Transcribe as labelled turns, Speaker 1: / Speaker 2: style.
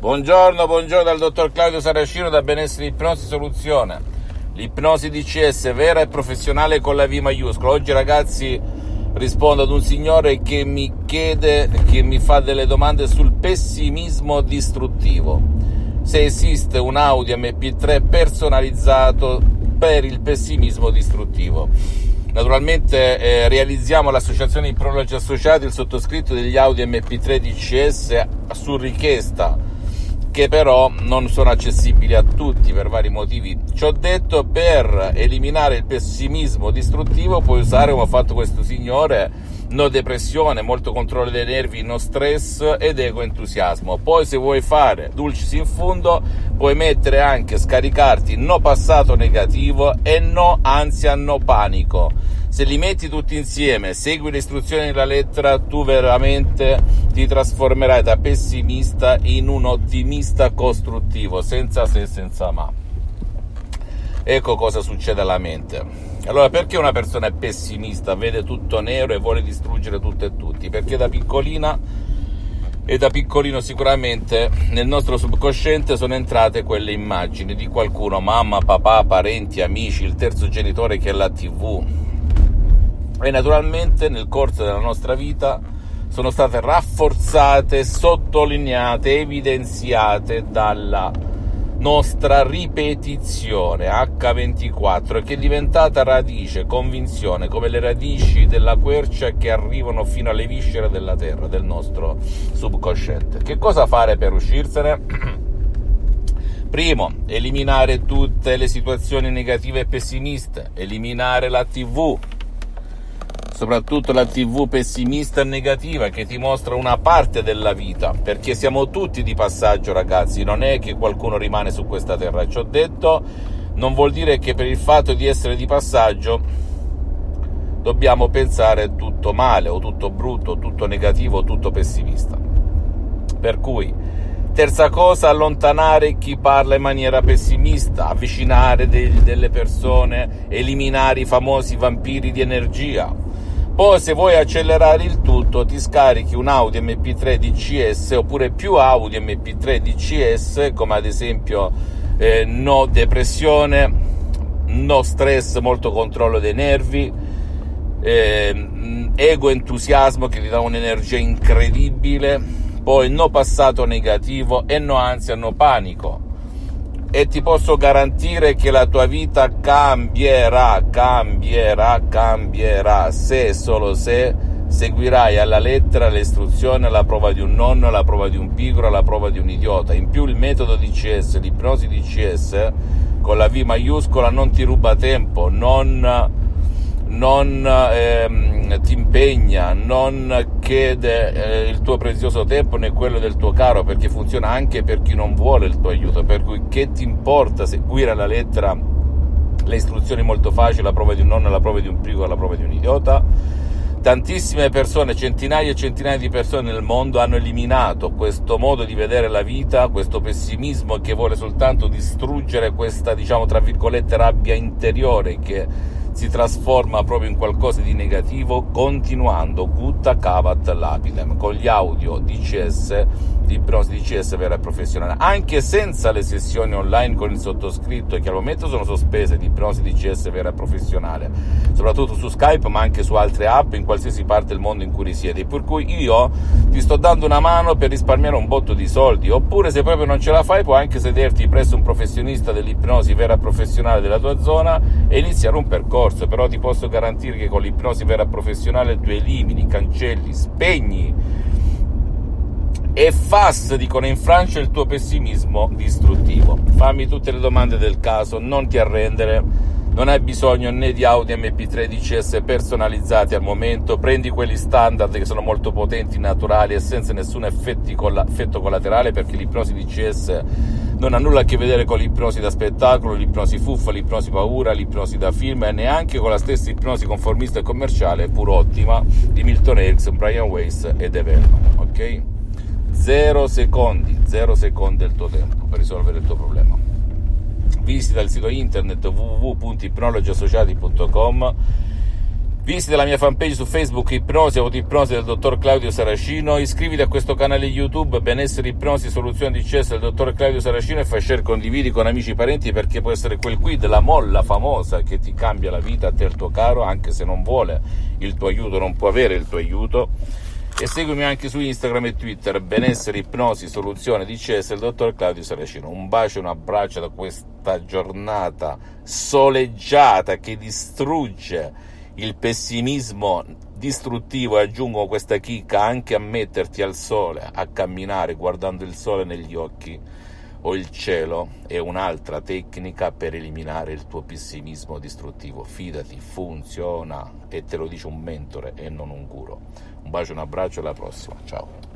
Speaker 1: Buongiorno, buongiorno dal dottor Claudio Saracino da Benessere Ipnosi Soluzione. L'ipnosi DCS vera e professionale con la V maiuscola. Oggi ragazzi rispondo ad un signore che mi chiede, che mi fa delle domande sul pessimismo distruttivo. Se esiste un Audi MP3 personalizzato per il pessimismo distruttivo. Naturalmente eh, realizziamo l'associazione di associati, il sottoscritto degli Audi MP3 DCS su richiesta, che però non sono accessibili a tutti per vari motivi. Ciò detto, per eliminare il pessimismo distruttivo puoi usare, come ha fatto questo signore, no depressione, molto controllo dei nervi, no stress ed ego entusiasmo. Poi se vuoi fare dulcis in fundo, puoi mettere anche scaricarti no passato negativo e no ansia, no panico. Se li metti tutti insieme, segui le istruzioni della lettera, tu veramente ti trasformerai da pessimista in un ottimista costruttivo, senza se e senza ma. Ecco cosa succede alla mente. Allora, perché una persona è pessimista, vede tutto nero e vuole distruggere tutto e tutti? Perché da piccolina e da piccolino sicuramente nel nostro subconsciente sono entrate quelle immagini di qualcuno, mamma, papà, parenti, amici, il terzo genitore che è la TV. E naturalmente nel corso della nostra vita sono state rafforzate, sottolineate, evidenziate dalla nostra ripetizione H24 che è diventata radice, convinzione, come le radici della quercia che arrivano fino alle viscere della terra, del nostro subconsciente. Che cosa fare per uscirsene? Primo, eliminare tutte le situazioni negative e pessimiste, eliminare la TV, soprattutto la TV pessimista e negativa che ti mostra una parte della vita, perché siamo tutti di passaggio ragazzi, non è che qualcuno rimane su questa terra, ci ho detto, non vuol dire che per il fatto di essere di passaggio dobbiamo pensare tutto male o tutto brutto, tutto negativo o tutto pessimista. Per cui, terza cosa, allontanare chi parla in maniera pessimista, avvicinare dei, delle persone, eliminare i famosi vampiri di energia poi se vuoi accelerare il tutto ti scarichi un Audi MP3 DCS oppure più Audi MP3 DCS come ad esempio eh, no depressione, no stress, molto controllo dei nervi, eh, ego entusiasmo che ti dà un'energia incredibile, poi no passato negativo e no ansia, no panico e ti posso garantire che la tua vita cambierà, cambierà, cambierà se e solo se seguirai alla lettera le istruzioni alla prova di un nonno, alla prova di un pigro, alla prova di un idiota. In più il metodo DCS, l'ipnosi DCS con la V maiuscola non ti ruba tempo, non non ehm, ti impegna, non chiede eh, il tuo prezioso tempo né quello del tuo caro, perché funziona anche per chi non vuole il tuo aiuto, per cui che ti importa seguire alla lettera le istruzioni molto facili, la prova di un nonno, la prova di un prigo, la prova di un idiota. Tantissime persone, centinaia e centinaia di persone nel mondo hanno eliminato questo modo di vedere la vita, questo pessimismo che vuole soltanto distruggere questa, diciamo, tra virgolette, rabbia interiore che si trasforma proprio in qualcosa di negativo continuando gutta cavat lapidem con gli audio DCS di ipnosi DCS vera e professionale. Anche senza le sessioni online con il sottoscritto che al momento sono sospese di ipnosi DCS vera e professionale. Soprattutto su Skype ma anche su altre app in qualsiasi parte del mondo in cui risiedi. Per cui io ti sto dando una mano per risparmiare un botto di soldi. Oppure se proprio non ce la fai puoi anche sederti presso un professionista dell'ipnosi vera e professionale della tua zona e iniziare un percorso percorso, però ti posso garantire che con l'ipnosi vera professionale tu elimini, cancelli, spegni e fast, dicono, infrange il tuo pessimismo distruttivo. Fammi tutte le domande del caso, non ti arrendere. Non hai bisogno né di Audi MP3 DCS personalizzati al momento, prendi quelli standard che sono molto potenti, naturali e senza nessun effetto collaterale perché l'ipnosi DCS non ha nulla a che vedere con l'ipnosi da spettacolo, l'ipnosi fuffa, l'ipnosi paura, l'ipnosi da film e neanche con la stessa ipnosi conformista e commerciale, pur ottima, di Milton Erickson, Brian Weiss e Dave Hellman, ok? Zero secondi, zero secondi del tuo tempo per risolvere il tuo problema. Visita il sito internet www.ipnologiassociati.com Visita la mia fanpage su Facebook Ipnosi, Autoipnosi del dottor Claudio Saracino, iscriviti a questo canale YouTube Benessere Ipnosi Soluzione di Cesso del dottor Claudio Saracino e fai share, condividi con amici e parenti perché può essere quel qui della molla famosa che ti cambia la vita a te il tuo caro, anche se non vuole il tuo aiuto, non può avere il tuo aiuto. E seguimi anche su Instagram e Twitter, Benessere Ipnosi Soluzione di Cesso del dottor Claudio Saracino. Un bacio e un abbraccio da questa giornata soleggiata che distrugge il pessimismo distruttivo. E aggiungo questa chicca anche a metterti al sole, a camminare guardando il sole negli occhi o il cielo è un'altra tecnica per eliminare il tuo pessimismo distruttivo. Fidati, funziona e te lo dice un mentore e non un guru. Un bacio, un abbraccio e alla prossima. Ciao.